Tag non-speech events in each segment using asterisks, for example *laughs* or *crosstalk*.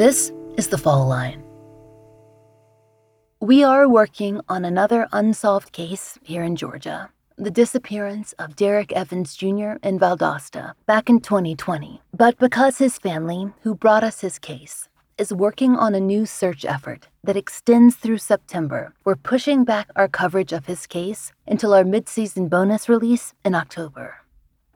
This is the Fall Line. We are working on another unsolved case here in Georgia the disappearance of Derrick Evans Jr. in Valdosta back in 2020. But because his family, who brought us his case, is working on a new search effort that extends through September, we're pushing back our coverage of his case until our mid-season bonus release in October.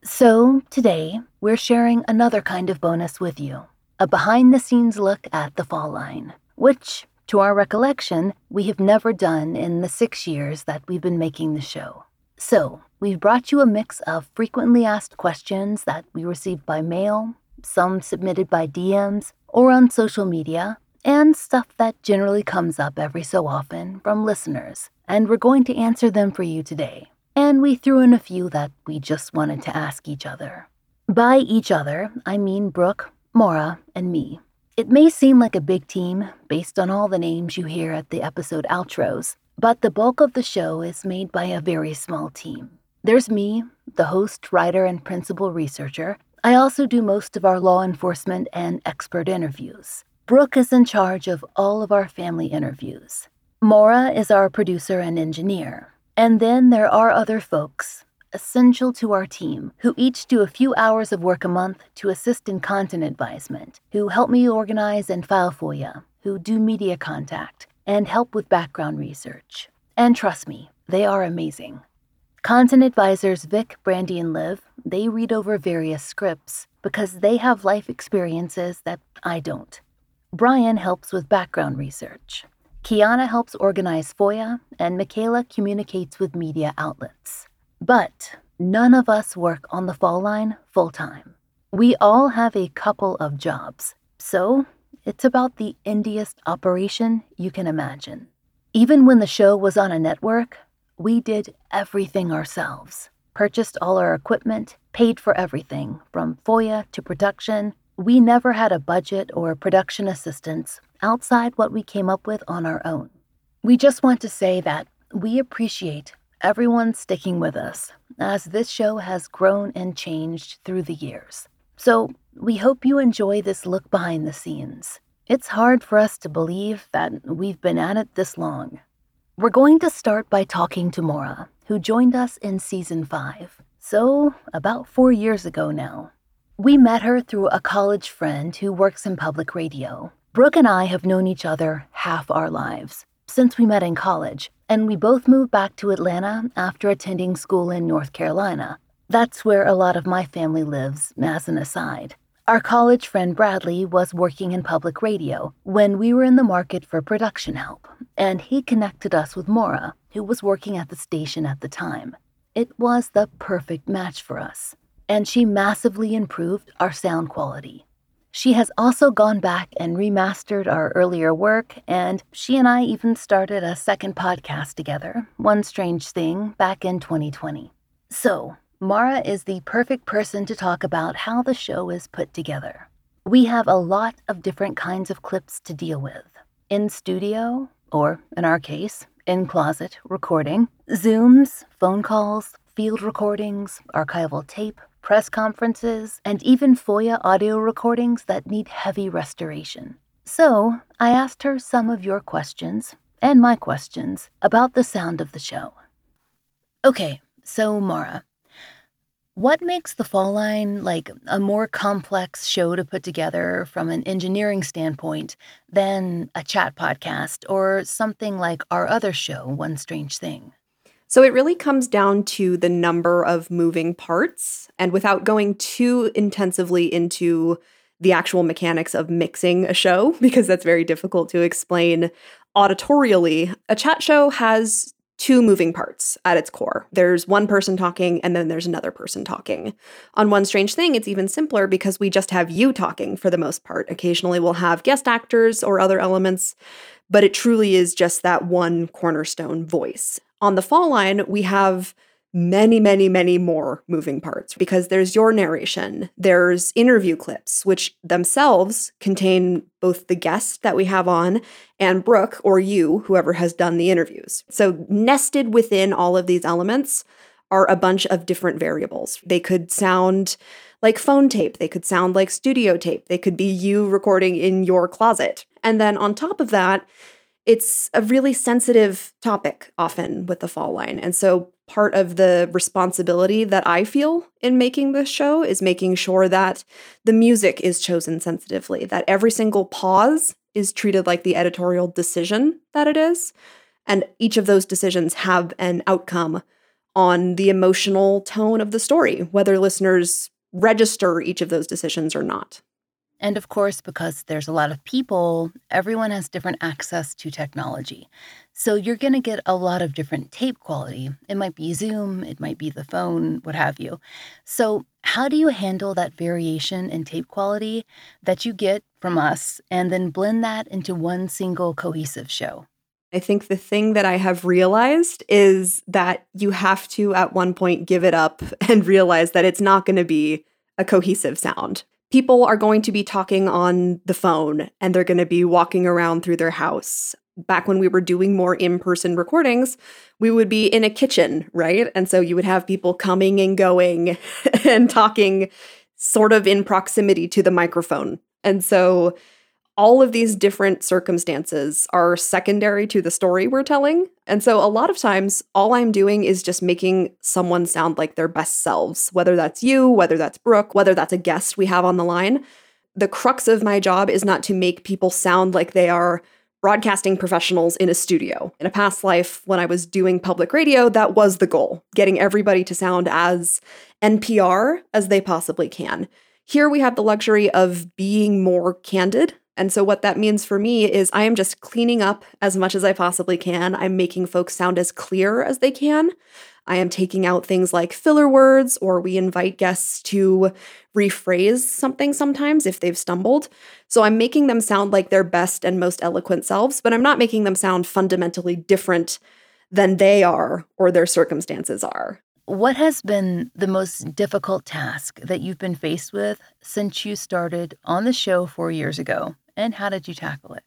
So, today, we're sharing another kind of bonus with you a behind the scenes look at the fall line, which, to our recollection, we have never done in the six years that we've been making the show. So, we've brought you a mix of frequently asked questions that we received by mail, some submitted by DMs or on social media, and stuff that generally comes up every so often from listeners, and we're going to answer them for you today. And we threw in a few that we just wanted to ask each other. By each other, I mean Brooke, Maura, and me. It may seem like a big team based on all the names you hear at the episode outros, but the bulk of the show is made by a very small team. There's me, the host, writer, and principal researcher. I also do most of our law enforcement and expert interviews. Brooke is in charge of all of our family interviews. Maura is our producer and engineer. And then there are other folks, essential to our team, who each do a few hours of work a month to assist in content advisement, who help me organize and file FOIA, who do media contact, and help with background research. And trust me, they are amazing. Content advisors Vic, Brandy, and Liv, they read over various scripts because they have life experiences that I don't. Brian helps with background research. Kiana helps organize FOIA, and Michaela communicates with media outlets. But none of us work on the fall line full time. We all have a couple of jobs, so it's about the indiest operation you can imagine. Even when the show was on a network, we did everything ourselves. Purchased all our equipment, paid for everything, from FOIA to production. We never had a budget or production assistance outside what we came up with on our own. We just want to say that we appreciate everyone sticking with us, as this show has grown and changed through the years. So, we hope you enjoy this look behind the scenes. It's hard for us to believe that we've been at it this long. We're going to start by talking to Maura, who joined us in season 5, so about four years ago now. We met her through a college friend who works in public radio. Brooke and I have known each other half our lives since we met in college, and we both moved back to Atlanta after attending school in North Carolina. That's where a lot of my family lives, as an aside. Our college friend Bradley was working in public radio when we were in the market for production help, and he connected us with Maura, who was working at the station at the time. It was the perfect match for us, and she massively improved our sound quality. She has also gone back and remastered our earlier work, and she and I even started a second podcast together, One Strange Thing, back in 2020. So, Maura is the perfect person to talk about how the show is put together. We have a lot of different kinds of clips to deal with in studio, or in our case, in closet recording, Zooms, phone calls, field recordings, archival tape, press conferences, and even FOIA audio recordings that need heavy restoration. So, I asked her some of your questions and my questions about the sound of the show. Okay, so Maura, what makes the Fall Line like a more complex show to put together from an engineering standpoint than a chat podcast or something like our other show, One Strange Thing? So it really comes down to the number of moving parts. And without going too intensively into the actual mechanics of mixing a show, *laughs* because that's very difficult to explain auditorially, a chat show has two moving parts at its core. There's one person talking and then there's another person talking. On One Strange Thing, it's even simpler because we just have you talking for the most part. Occasionally we'll have guest actors or other elements, but it truly is just that one cornerstone voice. On the fall line, we have many, many, many more moving parts because there's your narration, there's interview clips, which themselves contain both the guest that we have on and Brooke or you, whoever has done the interviews. So, nested within all of these elements are a bunch of different variables. They could sound like phone tape, they could sound like studio tape, they could be you recording in your closet. And then on top of that, it's a really sensitive topic often with the fall line. And so part of the responsibility that I feel in making this show is making sure that the music is chosen sensitively, that every single pause is treated like the editorial decision that it is. And each of those decisions have an outcome on the emotional tone of the story, whether listeners register each of those decisions or not. And of course, because there's a lot of people, everyone has different access to technology. So you're going to get a lot of different tape quality. It might be Zoom, it might be the phone, what have you. So, how do you handle that variation in tape quality that you get from us and then blend that into one single cohesive show? I think the thing that I have realized is that you have to, at one point, give it up and realize that it's not going to be a cohesive sound people are going to be talking on the phone and they're going to be walking around through their house. Back when we were doing more in person recordings, we would be in a kitchen, right? And so you would have people coming and going *laughs* and talking sort of in proximity to the microphone. And so all of these different circumstances are secondary to the story we're telling. And so a lot of times, all I'm doing is just making someone sound like their best selves, whether that's you, whether that's Brooke, whether that's a guest we have on the line. The crux of my job is not to make people sound like they are broadcasting professionals in a studio. In a past life, when I was doing public radio, that was the goal getting everybody to sound as NPR as they possibly can. Here we have the luxury of being more candid and so, what that means for me is I am just cleaning up as much as I possibly can. I'm making folks sound as clear as they can. I am taking out things like filler words, or we invite guests to rephrase something sometimes if they've stumbled. So I'm making them sound like their best and most eloquent selves, but I'm not making them sound fundamentally different than they are or their circumstances are. What has been the most difficult task that you've been faced with since you started on the show four years ago? And how did you tackle it?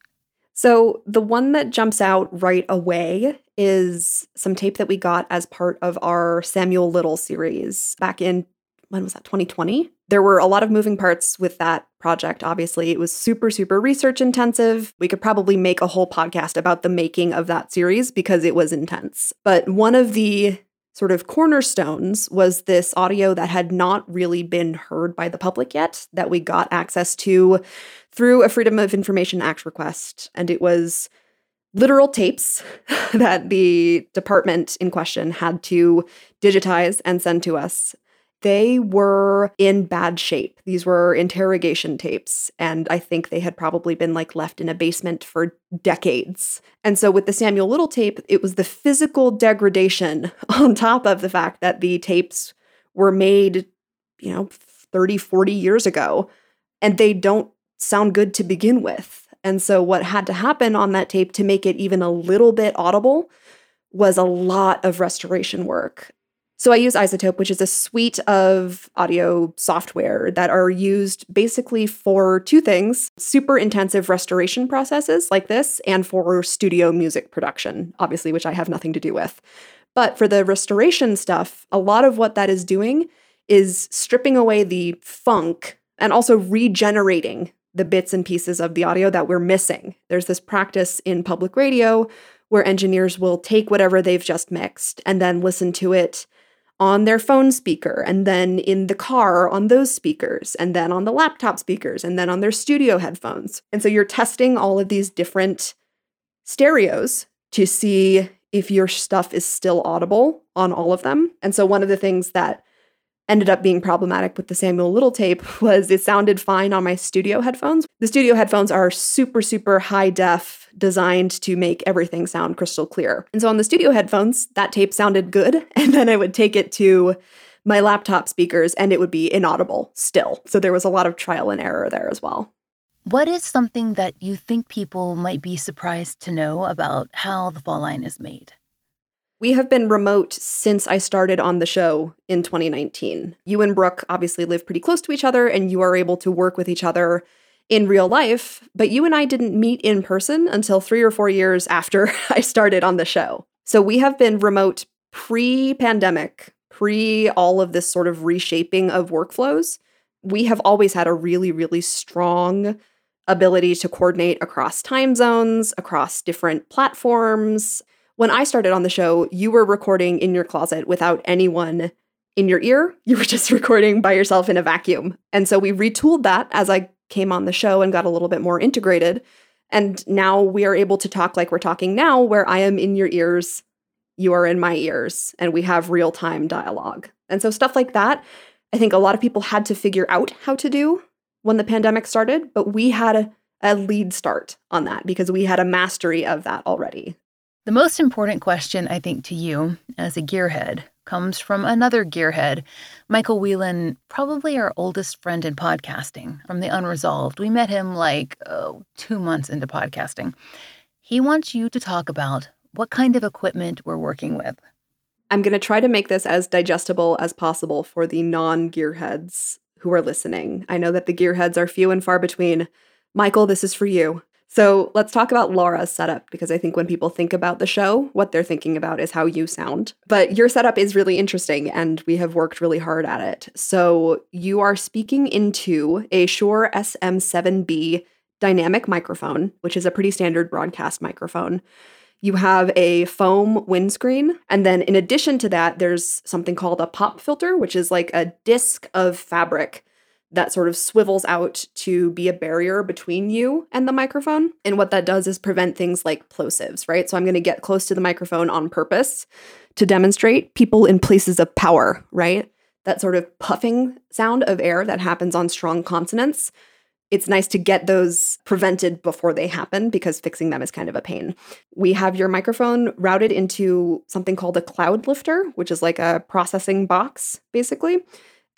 So, the one that jumps out right away is some tape that we got as part of our Samuel Little series back in, when was that, 2020? There were a lot of moving parts with that project. Obviously, it was super, super research intensive. We could probably make a whole podcast about the making of that series because it was intense. But one of the sort of cornerstones was this audio that had not really been heard by the public yet, that we got access to through a Freedom of Information Act request. And it was literal tapes *laughs* that the department in question had to digitize and send to us they were in bad shape. These were interrogation tapes, and I think they had probably been like left in a basement for decades. And so with the Samuel Little tape, it was the physical degradation *laughs* on top of the fact that the tapes were made, you know, 30, 40 years ago, and they don't sound good to begin with. And so what had to happen on that tape to make it even a little bit audible was a lot of restoration work. So I use iZotope, which is a suite of audio software that are used basically for two things super intensive restoration processes like this, and for studio music production, obviously, which I have nothing to do with. But for the restoration stuff, a lot of what that is doing is stripping away the funk and also regenerating the bits and pieces of the audio that we're missing. There's this practice in public radio where engineers will take whatever they've just mixed and then listen to it on their phone speaker, and then in the car on those speakers, and then on the laptop speakers, and then on their studio headphones. And so you're testing all of these different stereos to see if your stuff is still audible on all of them. And so one of the things that ended up being problematic with the Samuel Little tape *laughs* was it sounded fine on my studio headphones. The studio headphones are super, super high def, designed to make everything sound crystal clear. And so on the studio headphones, that tape sounded good. *laughs* And then I would take it to my laptop speakers and it would be inaudible still. So there was a lot of trial and error there as well. What is something that you think people might be surprised to know about how the fall line is made? We have been remote since I started on the show in 2019. You and Brooke obviously live pretty close to each other and you are able to work with each other in real life, but you and I didn't meet in person until three or four years after *laughs* I started on the show. So we have been remote pre pandemic, pre all of this sort of reshaping of workflows, we have always had a really, really strong ability to coordinate across time zones, across different platforms. When I started on the show, you were recording in your closet without anyone in your ear. You were *laughs* just recording by yourself in a vacuum. And so we retooled that as I came on the show and got a little bit more integrated. And now we are able to talk like we're talking now, where I am in your ears, you are in my ears, and we have real time dialogue. And so stuff like that, I think a lot of people had to figure out how to do when the pandemic started, but we had a, a lead start on that because we had a mastery of that already. The most important question, I think, to you as a gearhead comes from another gearhead, Michael Whelan, probably our oldest friend in podcasting from the Unresolved. We met him like oh, two months into podcasting. He wants you to talk about what kind of equipment we're working with. I'm going to try to make this as digestible as possible for the non gearheads who are listening. I know that the gearheads are few and far between. Michael, this is for you. So let's talk about Laurah's setup because I think when people think about the show, what they're thinking about is how you sound. But your setup is really interesting and we have worked really hard at it. So you are speaking into a Shure SM7B dynamic microphone, which is a pretty standard broadcast microphone. You have a foam windscreen. And then in addition to that, there's something called a pop filter, which is like a disc of fabric that sort of swivels out to be a barrier between you and the microphone. And what that does is prevent things like plosives, right? So I'm going to get close to the microphone on purpose to demonstrate people in places of power, right? That sort of puffing sound of air that happens on strong consonants. It's nice to get those prevented before they happen because fixing them is kind of a pain. We have your microphone routed into something called a Cloudlifter, which is like a processing box, basically.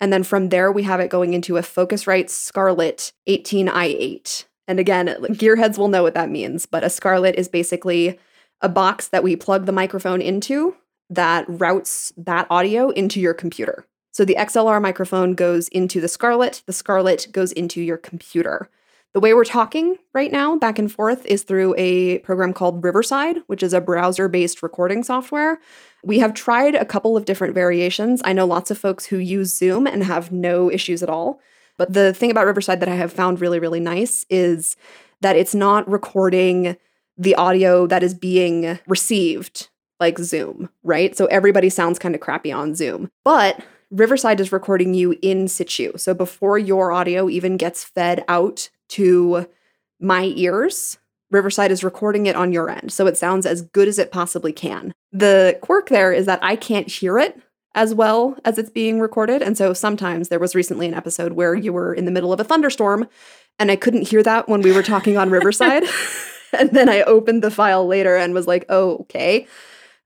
And then from there, we have it going into a Focusrite Scarlett 18i8. And again, gearheads will know what that means, but a Scarlett is basically a box that we plug the microphone into that routes that audio into your computer. So the XLR microphone goes into the Scarlett, the Scarlett goes into your computer. The way we're talking right now, back and forth, is through a program called Riverside, which is a browser based recording software. We have tried a couple of different variations. I know lots of folks who use Zoom and have no issues at all. But the thing about Riverside that I have found really, really nice is that it's not recording the audio that is being received like Zoom, right? So everybody sounds kind of crappy on Zoom. But Riverside is recording you in situ. So before your audio even gets fed out to my ears, Riverside is recording it on your end. So it sounds as good as it possibly can. The quirk there is that I can't hear it as well as it's being recorded. And so sometimes there was recently an episode where you were in the middle of a thunderstorm and I couldn't hear that when we were talking on Riverside. *laughs* and then I opened the file later and was like, oh, okay.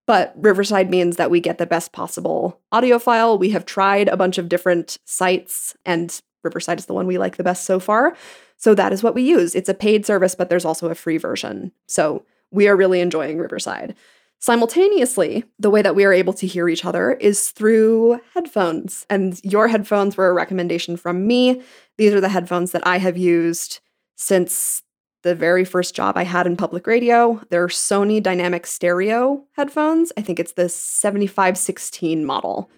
But Riverside means that we get the best possible audio file. We have tried a bunch of different sites, and Riverside is the one we like the best so far. So that is what we use. It's a paid service, but there's also a free version. So we are really enjoying Riverside. Simultaneously, the way that we are able to hear each other is through headphones. And your headphones were a recommendation from me. These are the headphones that I have used since the very first job I had in public radio. They're Sony Dynamic Stereo headphones. I think it's the 7516 model.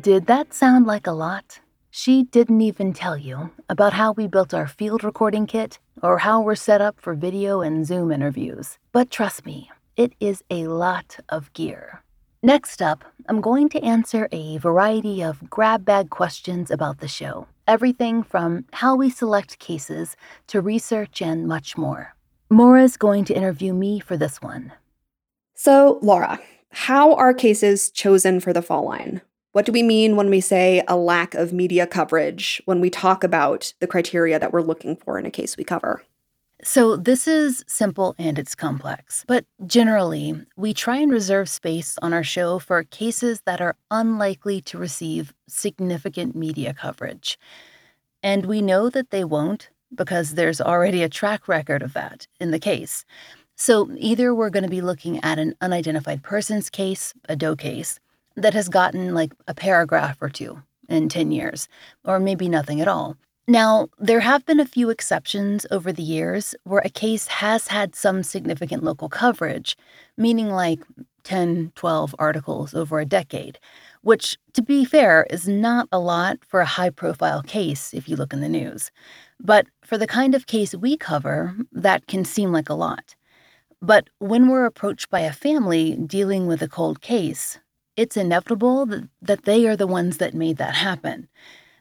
Did that sound like a lot? She didn't even tell you about how we built our field recording kit or how we're set up for video and Zoom interviews. But trust me, it is a lot of gear. Next up, I'm going to answer a variety of grab bag questions about the show. Everything from how we select cases to research and much more. Maura's going to interview me for this one. So, Laurah, how are cases chosen for the fall line? What do we mean when we say a lack of media coverage when we talk about the criteria that we're looking for in a case we cover? So, this is simple and it's complex, but generally, we try and reserve space on our show for cases that are unlikely to receive significant media coverage. And we know that they won't because there's already a track record of that in the case. So, either we're going to be looking at an unidentified persons case, a DOE case, that has gotten like a paragraph or two in 10 years, or maybe nothing at all. Now, there have been a few exceptions over the years where a case has had some significant local coverage, meaning like 10, 12 articles over a decade, which, to be fair, is not a lot for a high profile case if you look in the news. But for the kind of case we cover, that can seem like a lot. But when we're approached by a family dealing with a cold case, it's inevitable that, they are the ones that made that happen.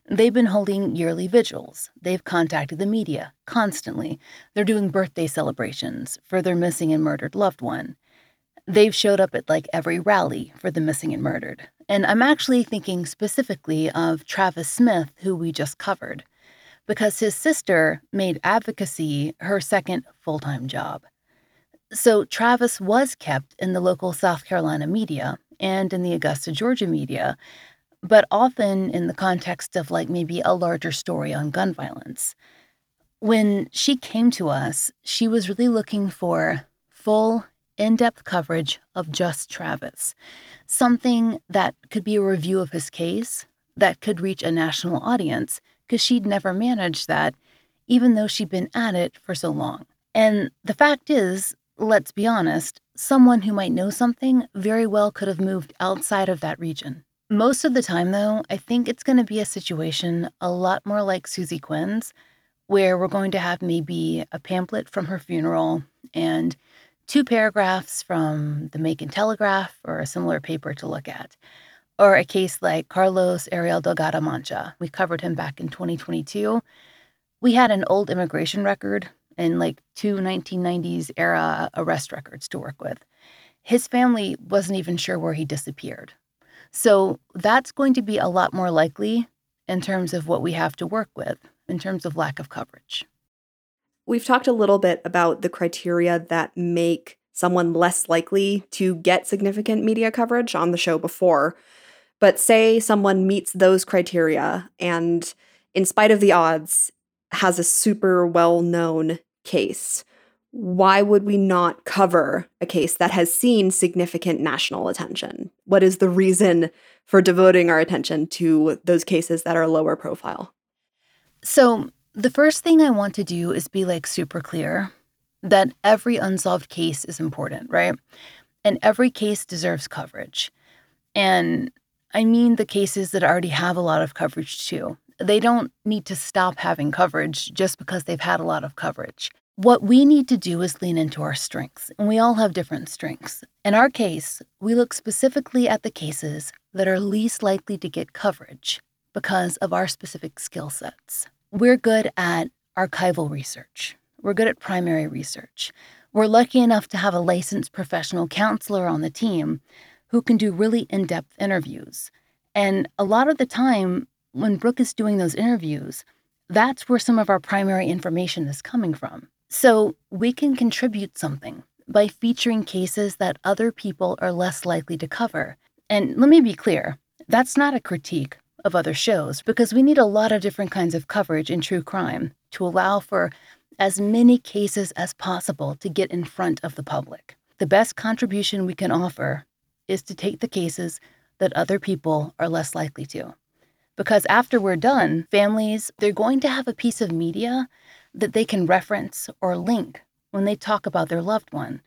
They've been holding yearly vigils. They've contacted the media constantly. They're doing birthday celebrations for their missing and murdered loved one. They've showed up at like every rally for the missing and murdered. And I'm actually thinking specifically of Travis Smith, who we just covered, because his sister made advocacy her second full time job. So Travis was kept in the local South Carolina media and in the Augusta, Georgia media but often in the context of like maybe a larger story on gun violence. When she came to us, she was really looking for full, in depth coverage of just Travis, something that could be a review of his case that could reach a national audience, because she'd never managed that, even though she'd been at it for so long. And the fact is, let's be honest, someone who might know something very well could have moved outside of that region. Most of the time, though, I think it's going to be a situation a lot more like Susie Quinn's, where we're going to have maybe a pamphlet from her funeral and two paragraphs from the Macon Telegraph or a similar paper to look at. Or a case like Carlos Ariel Delgado Mancha. We covered him back in 2022. We had an old immigration record and like two 1990s era arrest records to work with. His family wasn't even sure where he disappeared. So that's going to be a lot more likely in terms of what we have to work with in terms of lack of coverage. We've talked a little bit about the criteria that make someone less likely to get significant media coverage on the show before. But say someone meets those criteria and, in spite of the odds, has a super well known case why would we not cover a case that has seen significant national attention? What is the reason for devoting our attention to those cases that are lower profile? So, the first thing I want to do is be like super clear that every unsolved case is important, right? And every case deserves coverage. And I mean the cases that already have a lot of coverage too. They don't need to stop having coverage just because they've had a lot of coverage. What we need to do is lean into our strengths, and we all have different strengths. In our case, we look specifically at the cases that are least likely to get coverage because of our specific skill sets. We're good at archival research, we're good at primary research. We're lucky enough to have a licensed professional counselor on the team who can do really in depth interviews. And a lot of the time, when Brooke is doing those interviews, that's where some of our primary information is coming from. So we can contribute something by featuring cases that other people are less likely to cover. And let me be clear that's not a critique of other shows because we need a lot of different kinds of coverage in true crime to allow for as many cases as possible to get in front of the public. The best contribution we can offer is to take the cases that other people are less likely to. Because after we're done, families, they're going to have a piece of media that they can reference or link when they talk about their loved one.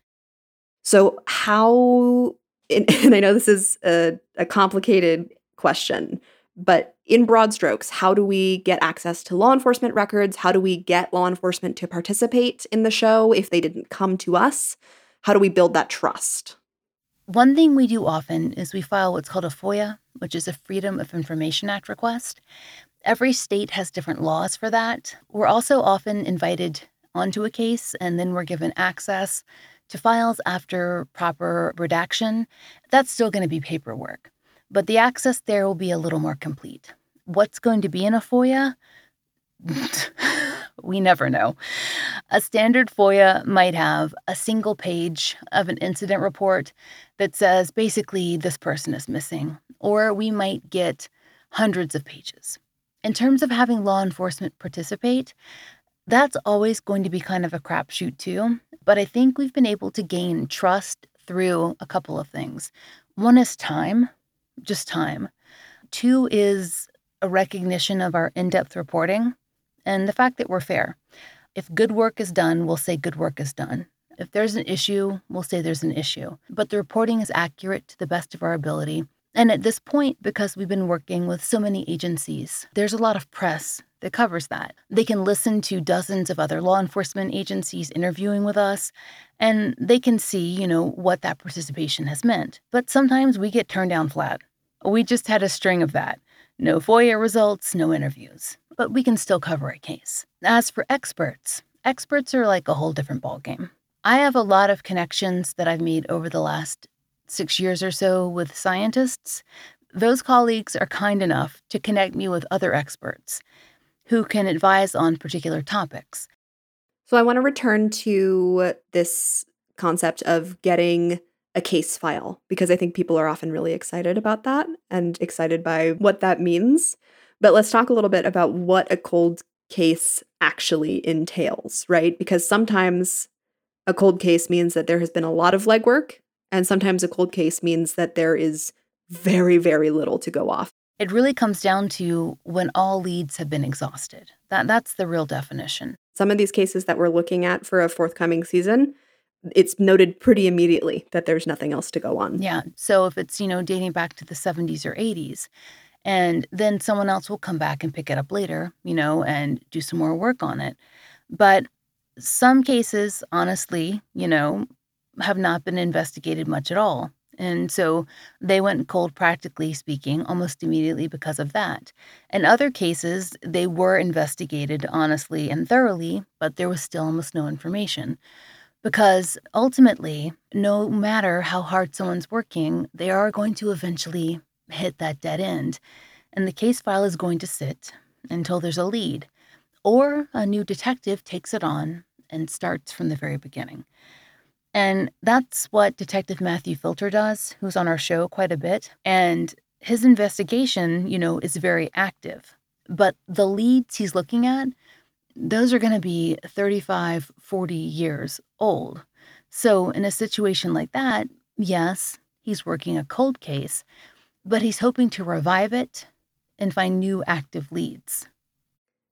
So, how, *laughs* and I know this is a, a complicated question, but in broad strokes, how do we get access to law enforcement records? How do we get law enforcement to participate in the show if they didn't come to us? How do we build that trust? One thing we do often is we file what's called a FOIA, which is a Freedom of Information Act request. Every state has different laws for that. We're also often invited onto a case and then we're given access to files after proper redaction. That's still going to be paperwork, but the access there will be a little more complete. What's going to be in a FOIA? *laughs* we never know. A standard FOIA might have a single page of an incident report that says basically this person is missing, or we might get hundreds of pages. In terms of having law enforcement participate, that's always going to be kind of a crapshoot too. But I think we've been able to gain trust through a couple of things. One is time, just time. Two is a recognition of our in depth reporting. And the fact that we're fair. If good work is done, we'll say good work is done. If there's an issue, we'll say there's an issue. But the reporting is accurate to the best of our ability. And at this point, because we've been working with so many agencies, there's a lot of press that covers that. They can listen to dozens of other law enforcement agencies interviewing with us, and they can see, you know, what that participation has meant. But sometimes we get turned down flat. We just had a string of that. No FOIA results, no interviews. But we can still cover a case. As for experts, experts are like a whole different ballgame. I have a lot of connections that I've made over the last six years or so with scientists. Those colleagues are kind enough to connect me with other experts who can advise on particular topics. So I want to return to this concept of getting a case file because I think people are often really excited about that and excited by what that means. But let's talk a little bit about what a cold case actually entails, right? Because sometimes a cold case means that there has been a lot of legwork, and sometimes a cold case means that there is very, very little to go off. It really comes down to when all leads have been exhausted. That that's the real definition. Some of these cases that we're looking at for a forthcoming season, it's noted pretty immediately that there's nothing else to go on. Yeah. So if it's, you know, dating back to the 70s or 80s, and then someone else will come back and pick it up later, you know, and do some more work on it. But some cases, honestly, you know, have not been investigated much at all. And so they went cold, practically speaking, almost immediately because of that. In other cases, they were investigated honestly and thoroughly, but there was still almost no information. Because ultimately, no matter how hard someone's working, they are going to eventually hit that dead end. And the case file is going to sit until there's a lead, or a new detective takes it on and starts from the very beginning. And that's what Detective Matthew Filter does, who's on our show quite a bit. And his investigation, you know, is very active. But the leads he's looking at, those are going to be 35, 40 years old. So, in a situation like that, yes, he's working a cold case, but he's hoping to revive it and find new active leads.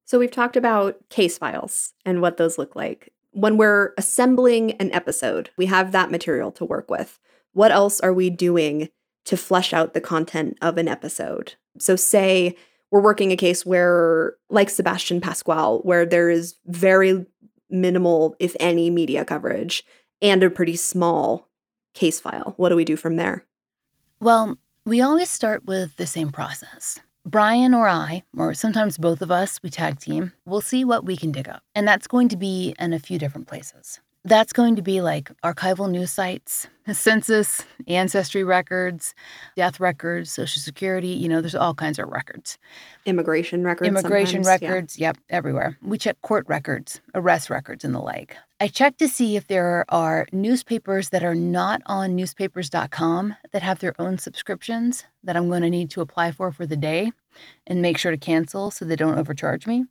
So, we've talked about case files and what those look like when we're assembling an episode, we have that material to work with. What else are we doing to flesh out the content of an episode? So, say we're working a case where, like Sebastian Pasquale, where there is very minimal, if any, media coverage and a pretty small case file. What do we do from there? Well, we always start with the same process. Brian or I, or sometimes both of us, we tag team, we'll see what we can dig up. And that's going to be in a few different places. That's going to be like archival news sites, census, ancestry records, death records, social security, you know, there's all kinds of records. Immigration records. Immigration records, yeah. yep, everywhere. We check court records, arrest records, and the like. I check to see if there are newspapers that are not on newspapers.com that have their own subscriptions that I'm going to need to apply for for the day and make sure to cancel so they don't overcharge me.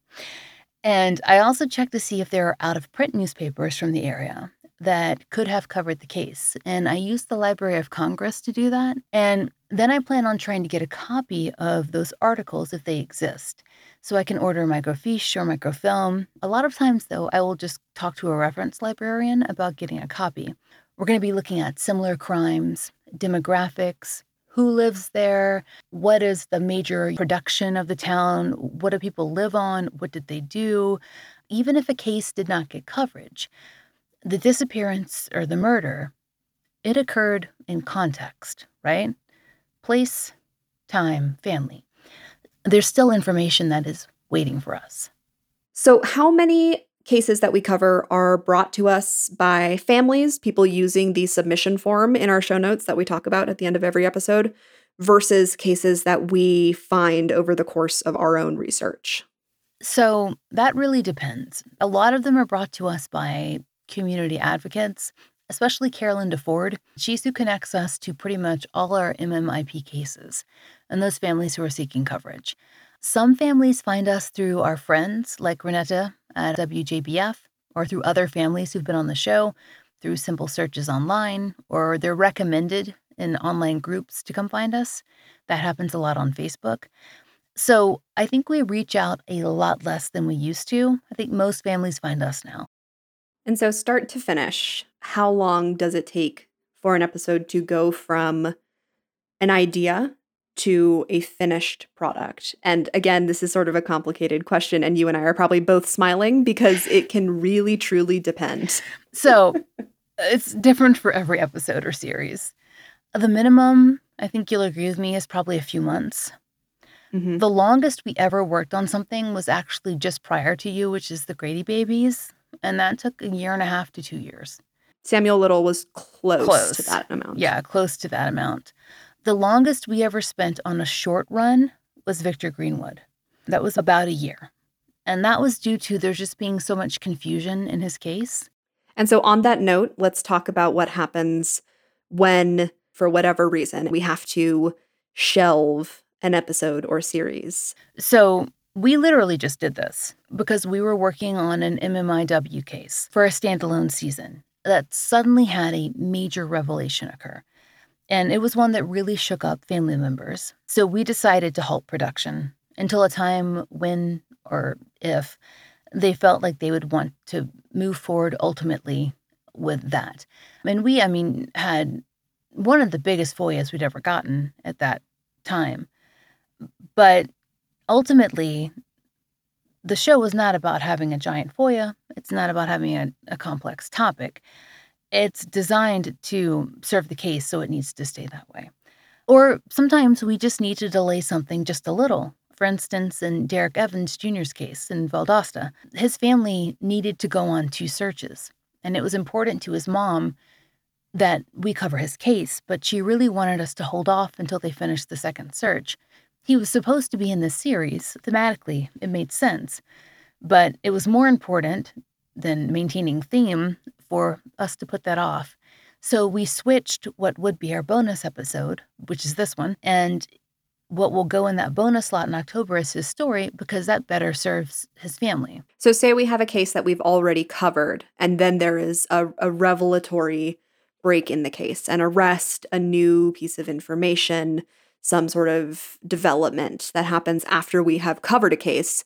And I also checked to see if there are out of print newspapers from the area that could have covered the case. And I used the Library of Congress to do that. And then I plan on trying to get a copy of those articles if they exist. So I can order microfiche or microfilm. A lot of times, though, I will just talk to a reference librarian about getting a copy. We're going to be looking at similar crimes, demographics, who lives there, what is the major production of the town, what do people live on, what did they do, even if a case did not get coverage. The disappearance or the murder, it occurred in context, right? Place, time, family. There's still information that is waiting for us. So, how many cases that we cover are brought to us by families, people using the submission form in our show notes that we talk about at the end of every episode, versus cases that we find over the course of our own research? So that really depends. A lot of them are brought to us by community advocates, especially Carolyn DeFord. She's who connects us to pretty much all our MMIP cases and those families who are seeking coverage. Some families find us through our friends, like Renetta at WJBF, or through other families who've been on the show, through simple searches online, or they're recommended in online groups to come find us. That happens a lot on Facebook. So I think we reach out a lot less than we used to. I think most families find us now. And so, start to finish, how long does it take for an episode to go from an idea to a finished product? And again, this is sort of a complicated question, and you and I are probably both smiling because it can really truly depend. *laughs* So, it's different for every episode or series. The minimum, I think you'll agree with me, is probably a few months. Mm-hmm. The longest we ever worked on something was actually just prior to you, which is the Grady Babies. And that took a year and a half to two years. Samuel Little was close, close. to that amount. Yeah, close to that amount. The longest we ever spent on a short run was Victor Greenwood. That was about a year. And that was due to there just being so much confusion in his case. And so, on that note, let's talk about what happens when, for whatever reason, we have to shelve an episode or series. So, we literally just did this because we were working on an MMIW case for a standalone season that suddenly had a major revelation occur. And it was one that really shook up family members. So we decided to halt production until a time when or if they felt like they would want to move forward ultimately with that. And we, I mean, had one of the biggest FOIAs we'd ever gotten at that time. But ultimately, the show was not about having a giant FOIA. It's not about having a, a complex topic. It's designed to serve the case, so it needs to stay that way. Or sometimes we just need to delay something just a little. For instance, in Derrick Evans Jr.'s case in Valdosta, his family needed to go on two searches, and it was important to his mom that we cover his case, but she really wanted us to hold off until they finished the second search he was supposed to be in this series. Thematically, it made sense. But it was more important than maintaining theme for us to put that off. So we switched what would be our bonus episode, which is this one, and what will go in that bonus slot in October is his story because that better serves his family. So, say we have a case that we've already covered, and then there is a, a revelatory break in the case, an arrest, a new piece of information, some sort of development that happens after we have covered a case.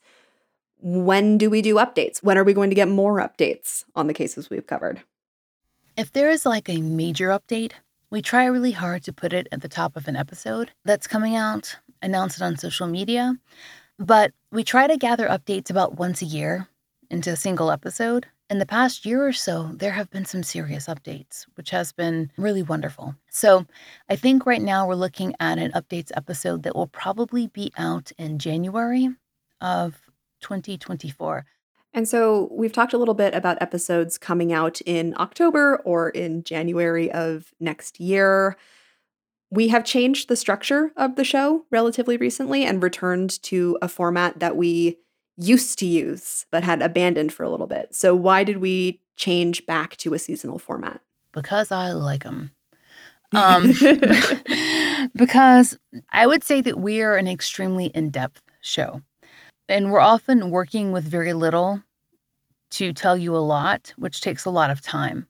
When do we do updates? When are we going to get more updates on the cases we've covered? If there is like a major update, we try really hard to put it at the top of an episode that's coming out, announce it on social media, but we try to gather updates about once a year into a single episode in the past year or so, there have been some serious updates, which has been really wonderful. So, I think right now we're looking at an updates episode that will probably be out in January of 2024. And so, we've talked a little bit about episodes coming out in October or in January of next year. We have changed the structure of the show relatively recently and returned to a format that we used to use but had abandoned for a little bit. So why did we change back to a seasonal format? Because I like them. *laughs* Um, *laughs* because I would say that we are an extremely in depth show. And we're often working with very little to tell you a lot, which takes a lot of time.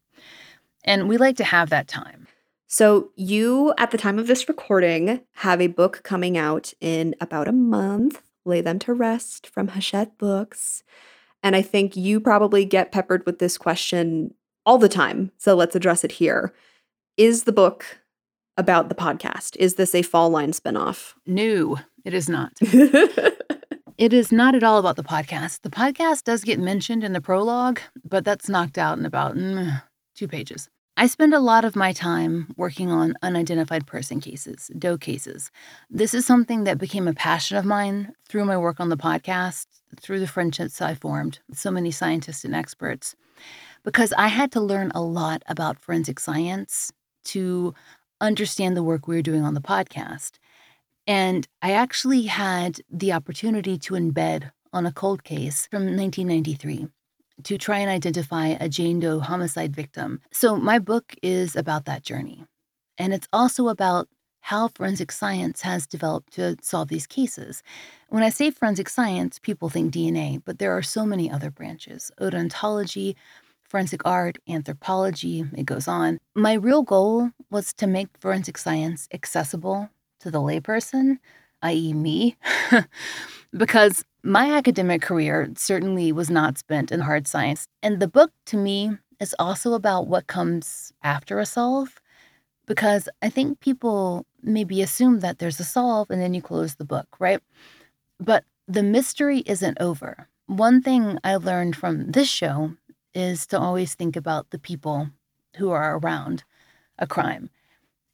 And we like to have that time. So, you, at the time of this recording, have a book coming out in about a month lay them to rest from Hachette Books. And I think you probably get peppered with this question all the time. So let's address it here. Is the book about the podcast? Is this a fall line spinoff? No, it is not. *laughs* it is not at all about the podcast. The podcast does get mentioned in the prologue, but that's knocked out in about mm, two pages. I spend a lot of my time working on unidentified person cases, DOE cases. This is something that became a passion of mine through my work on the podcast, through the friendships I formed with so many scientists and experts, because I had to learn a lot about forensic science to understand the work we were doing on the podcast. And I actually had the opportunity to embed on a cold case from 1993 to try and identify a Jane Doe homicide victim. So, my book is about that journey. And it's also about how forensic science has developed to solve these cases. When I say forensic science, people think DNA, but there are so many other branches odontology, forensic art, anthropology, it goes on. My real goal was to make forensic science accessible to the layperson i.e., me, *laughs* because my academic career certainly was not spent in hard science. And the book, to me, is also about what comes after a solve, because I think people maybe assume that there's a solve and then you close the book, right? But the mystery isn't over. One thing I learned from this show is to always think about the people who are around a crime.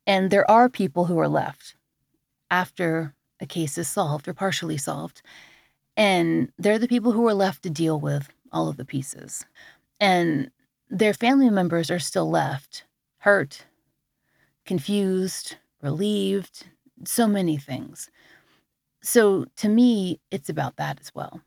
And there are people who are left after a case is solved or partially solved. And they're the people who are left to deal with all of the pieces. And their family members are still left hurt, confused, relieved, so many things. So to me, it's about that as well.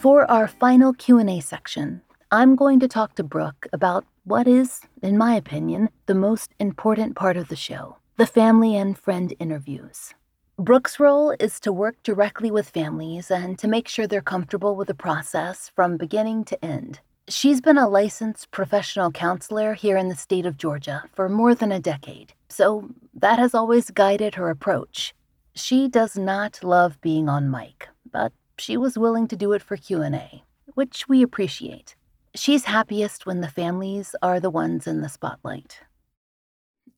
For our final Q&A section, I'm going to talk to Brooke about what is, in my opinion, the most important part of the show, the family and friend interviews. Brooke's role is to work directly with families and to make sure they're comfortable with the process from beginning to end. She's been a licensed professional counselor here in the state of Georgia for more than a decade, so that has always guided her approach. She does not love being on mic, but she was willing to do it for Q&A, which we appreciate. She's happiest when the families are the ones in the spotlight.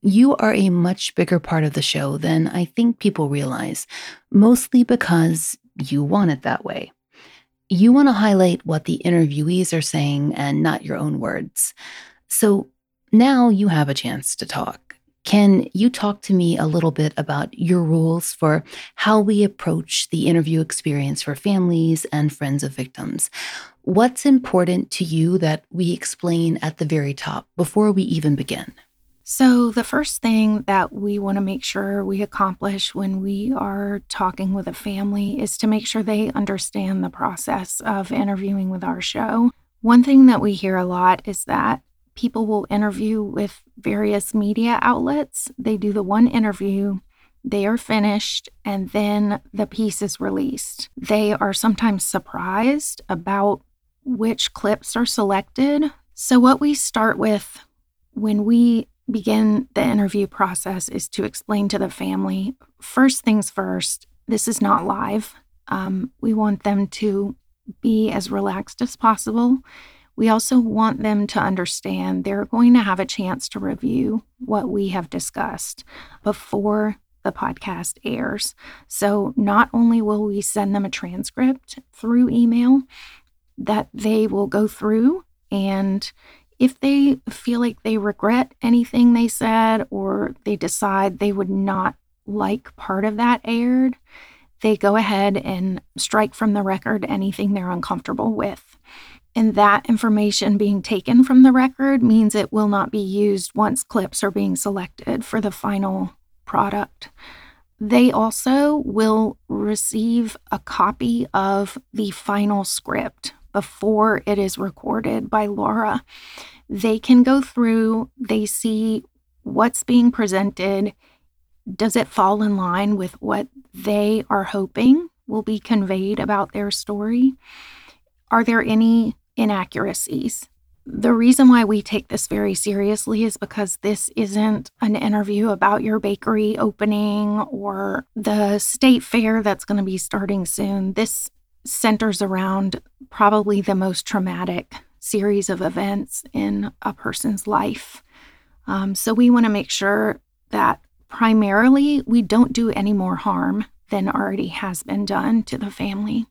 You are a much bigger part of the show than I think people realize, mostly because you want it that way. You want to highlight what the interviewees are saying and not your own words. So now you have a chance to talk. Can you talk to me a little bit about your rules for how we approach the interview experience for families and friends of victims? What's important to you that we explain at the very top before we even begin? So, the first thing that we want to make sure we accomplish when we are talking with a family is to make sure they understand the process of interviewing with our show. One thing that we hear a lot is that people will interview with various media outlets. They do the one interview, they are finished, and then the piece is released. They are sometimes surprised about which clips are selected. So, what we start with when we begin the interview process is to explain to the family first things first, this is not live. Um, we want them to be as relaxed as possible we also want them to understand they're going to have a chance to review what we have discussed before the podcast airs. So, not only will we send them a transcript through email that they will go through, and if they feel like they regret anything they said or they decide they would not like part of that aired, they go ahead and strike from the record anything they're uncomfortable with. And that information being taken from the record means it will not be used once clips are being selected for the final product. They also will receive a copy of the final script before it is recorded by Laurah. They can go through, they see what's being presented. Does it fall in line with what they are hoping will be conveyed about their story? Are there any inaccuracies. The reason why we take this very seriously is because this isn't an interview about your bakery opening or the state fair that's going to be starting soon. This centers around probably the most traumatic series of events in a person's life. Um, so we want to make sure that primarily we don't do any more harm than already has been done to the family.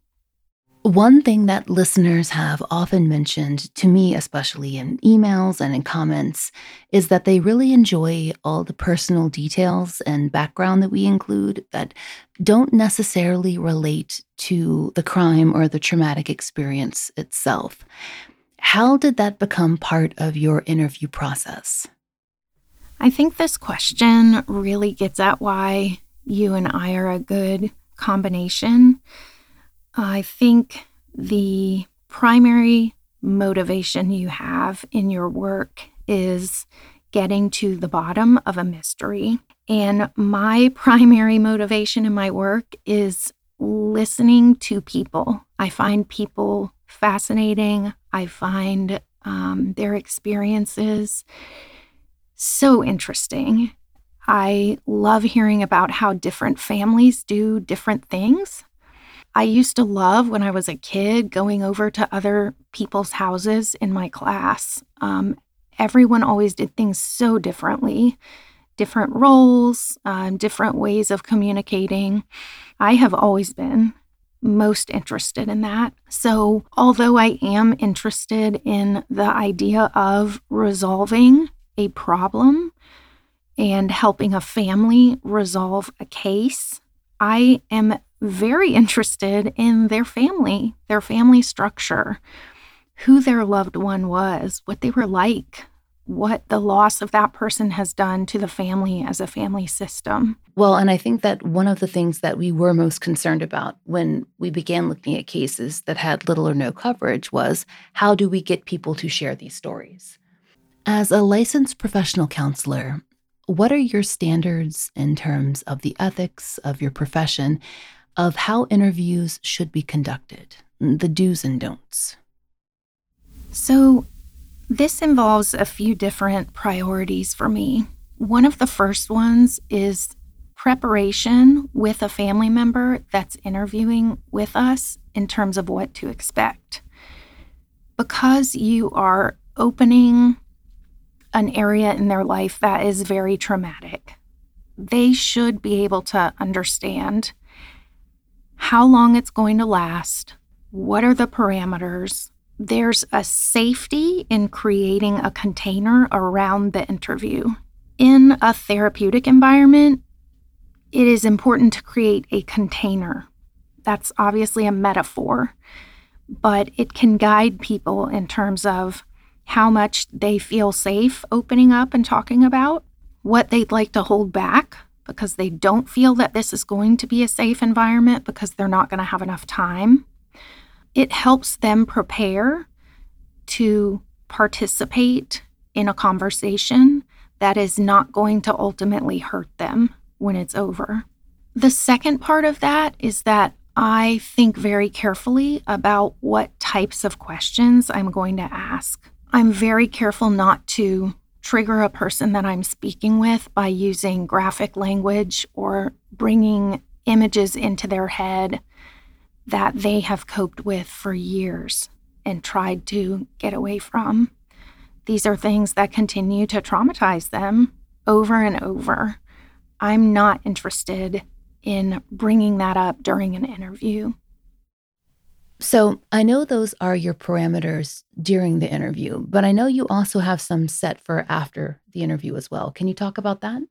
One thing that listeners have often mentioned, to me especially in emails and in comments, is that they really enjoy all the personal details and background that we include that don't necessarily relate to the crime or the traumatic experience itself. How did that become part of your interview process? I think this question really gets at why you and I are a good combination I think the primary motivation you have in your work is getting to the bottom of a mystery. And my *laughs* primary motivation in my work is listening to people. I find people fascinating. I find um, their experiences so interesting. I love hearing about how different families do different things. I used to love when I was a kid going over to other people's houses in my class. Um, everyone always did things so differently different roles, um, different ways of communicating. I have always been most interested in that. So, although I am interested in the idea of resolving a problem and helping a family resolve a case, I am very interested in their family, their family structure, who their loved one was, what they were like, what the loss of that person has done to the family as a family system. Well, and I think that one of the things that we were most concerned about when we began looking at cases that had little or no coverage was how do we get people to share these stories? As a licensed professional counselor, what are your standards in terms of the ethics of your profession, of how interviews should be conducted, the do's and don'ts? So, this involves a few different priorities for me. One of the first ones is preparation with a family member that's interviewing with us in terms of what to expect. Because you are opening an area in their life that is very traumatic, they should be able to understand how long it's going to last, what are the parameters, there's a safety in creating a container around the interview. In a therapeutic environment, it is important to create a container. That's obviously a metaphor, but it can guide people in terms of how much they feel safe opening up and talking about, what they'd like to hold back because they don't feel that this is going to be a safe environment because they're not going to have enough time it helps them prepare to participate in a conversation that is not going to ultimately hurt them when it's over. The second part of that is that I think very carefully about what types of questions I'm going to ask. I'm very careful not to trigger a person that I'm speaking with by using graphic language or bringing images into their head that they have coped with for years and tried to get away from. These are things that continue to traumatize them over and over. I'm not interested in bringing that up during an interview. So, I know those are your parameters during the interview, but I know you also have some set for after the interview as well. Can you talk about that?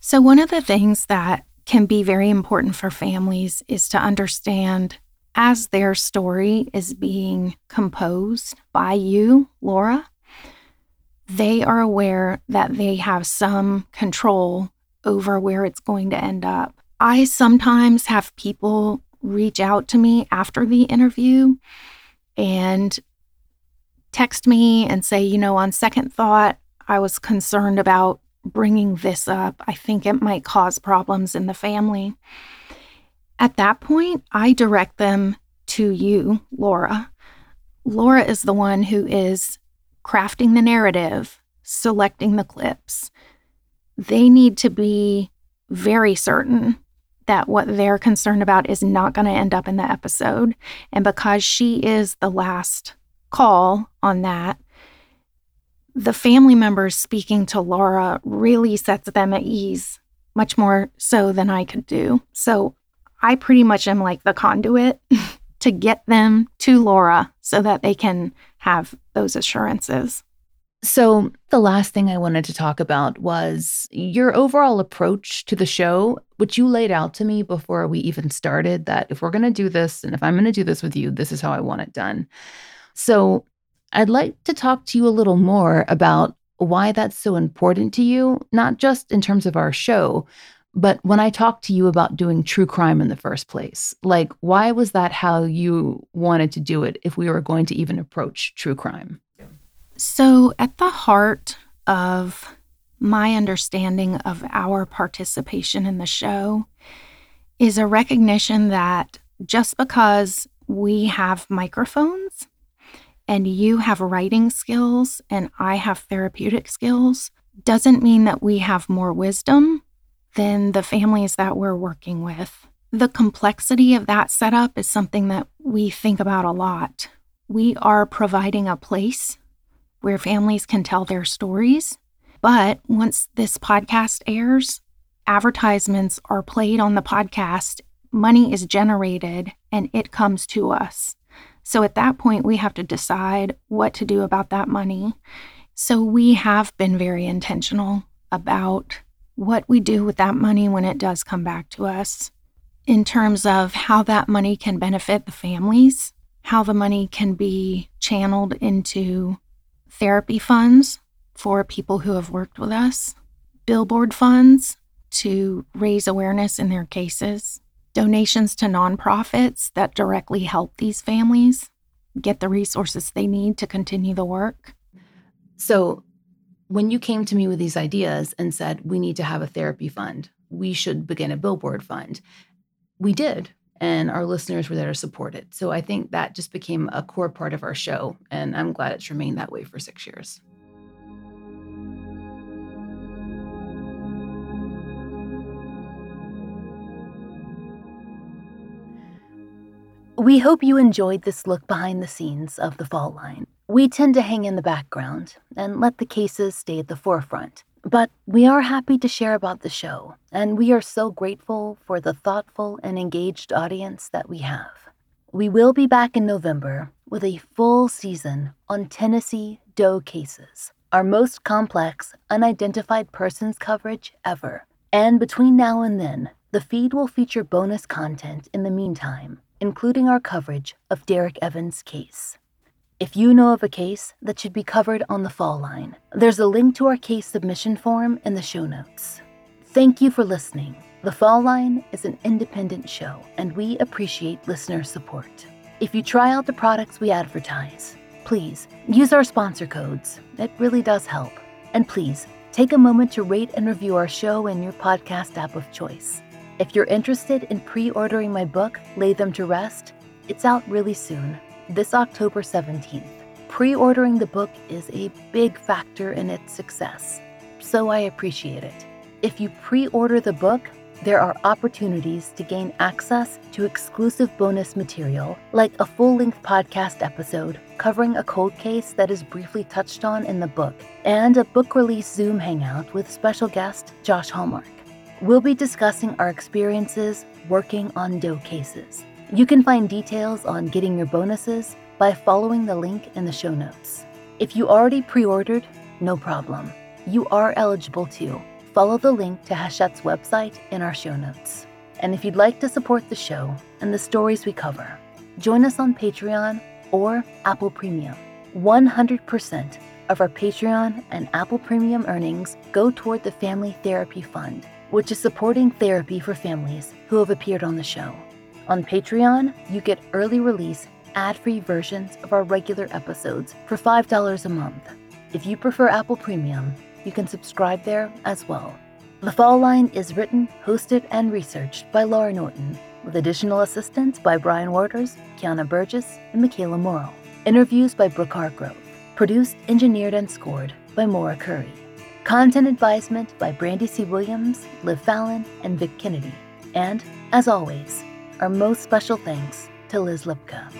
So, one of the things that can be very important for families is to understand as their story is being composed by you, Laurah, they are aware that they have some control over where it's going to end up. I sometimes have people reach out to me after the interview and text me and say, you know, on second thought, I was concerned about bringing this up. I think it might cause problems in the family. At that point, I direct them to you, Laurah. Laurah is the one who is crafting the narrative, selecting the clips. They need to be very certain that what they're concerned about is not going to end up in the episode. And because she is the last call on that, the family members speaking to Laurah really sets them at ease, much more so than I could do. So I pretty much am like the conduit *laughs* to get them to Laurah so that they can have those assurances. So, the last thing I wanted to talk about was your overall approach to the show, which you laid out to me before we even started that if we're going to do this and if I'm going to do this with you, this is how I want it done. So, I'd like to talk to you a little more about why that's so important to you, not just in terms of our show, but when I talked to you about doing true crime in the first place, like why was that how you wanted to do it if we were going to even approach true crime? So, at the heart of my understanding of our participation in the show is a recognition that just because we have microphones and you have writing skills and I have therapeutic skills doesn't mean that we have more wisdom than the families that we're working with. The complexity of that setup is something that we think about a lot. We are providing a place where families can tell their stories. But once this podcast airs, advertisements are played on the podcast, money is generated, and it comes to us. So at that point, we have to decide what to do about that money. So we have been very intentional about what we do with that money when it does come back to us in terms of how that money can benefit the families, how the money can be channeled into therapy funds for people who have worked with us, billboard funds to raise awareness in their cases, donations to nonprofits that directly help these families get the resources they need to continue the work. So, when you came to me with these ideas and said, we need to have a therapy fund, we should begin a billboard fund, we did and our listeners were there to support it. So I think that just became a core part of our show, and I'm glad it's remained that way for six years. We hope you enjoyed this look behind the scenes of the Fall Line. We tend to hang in the background and let the cases stay at the forefront. But we are happy to share about the show, and we are so grateful for the thoughtful and engaged audience that we have. We will be back in November with a full season on Tennessee Doe cases, our most complex unidentified persons coverage ever. And between now and then, the feed will feature bonus content in the meantime, including our coverage of Derrick Evans' case. If you know of a case that should be covered on the Fall Line, there's a link to our case submission form in the show notes. Thank you for listening. The Fall Line is an independent show, and we appreciate listener support. If you try out the products we advertise, please use our sponsor codes. It really does help. And please take a moment to rate and review our show in your podcast app of choice. If you're interested in pre ordering my book, Lay Them to Rest, it's out really soon this October 17th. Pre ordering the book is a big factor in its success, so I appreciate it. If you pre order the book, there are opportunities to gain access to exclusive bonus material, like a full length podcast episode covering a cold case that is briefly touched on in the book, and a book release Zoom hangout with special guest Josh Hallmark. We'll be discussing our experiences working on Doe cases. You can find details on getting your bonuses by following the link in the show notes. If you already pre ordered, no problem. You are eligible to follow the link to Hachette's website in our show notes. And if you'd like to support the show and the stories we cover, join us on Patreon or Apple Premium. 100% of our Patreon and Apple Premium earnings go toward the Family Therapy Fund, which is supporting therapy for families who have appeared on the show. On Patreon, you get early release, ad free versions of our regular episodes for $5 a month. If you prefer Apple Premium, you can subscribe there as well. The Fall Line is written, hosted, and researched by Laurah Norton, with additional assistance by Brian Waters, Kiana Burgess, and Michaela Morrow. Interviews by Brooke Hargrove. Produced, engineered, and scored by Maura Curry. Content advisement by Brandy C. Williams, Liv Fallon, and Vic Kennedy. And, as always, our most special thanks to Liz Lipka.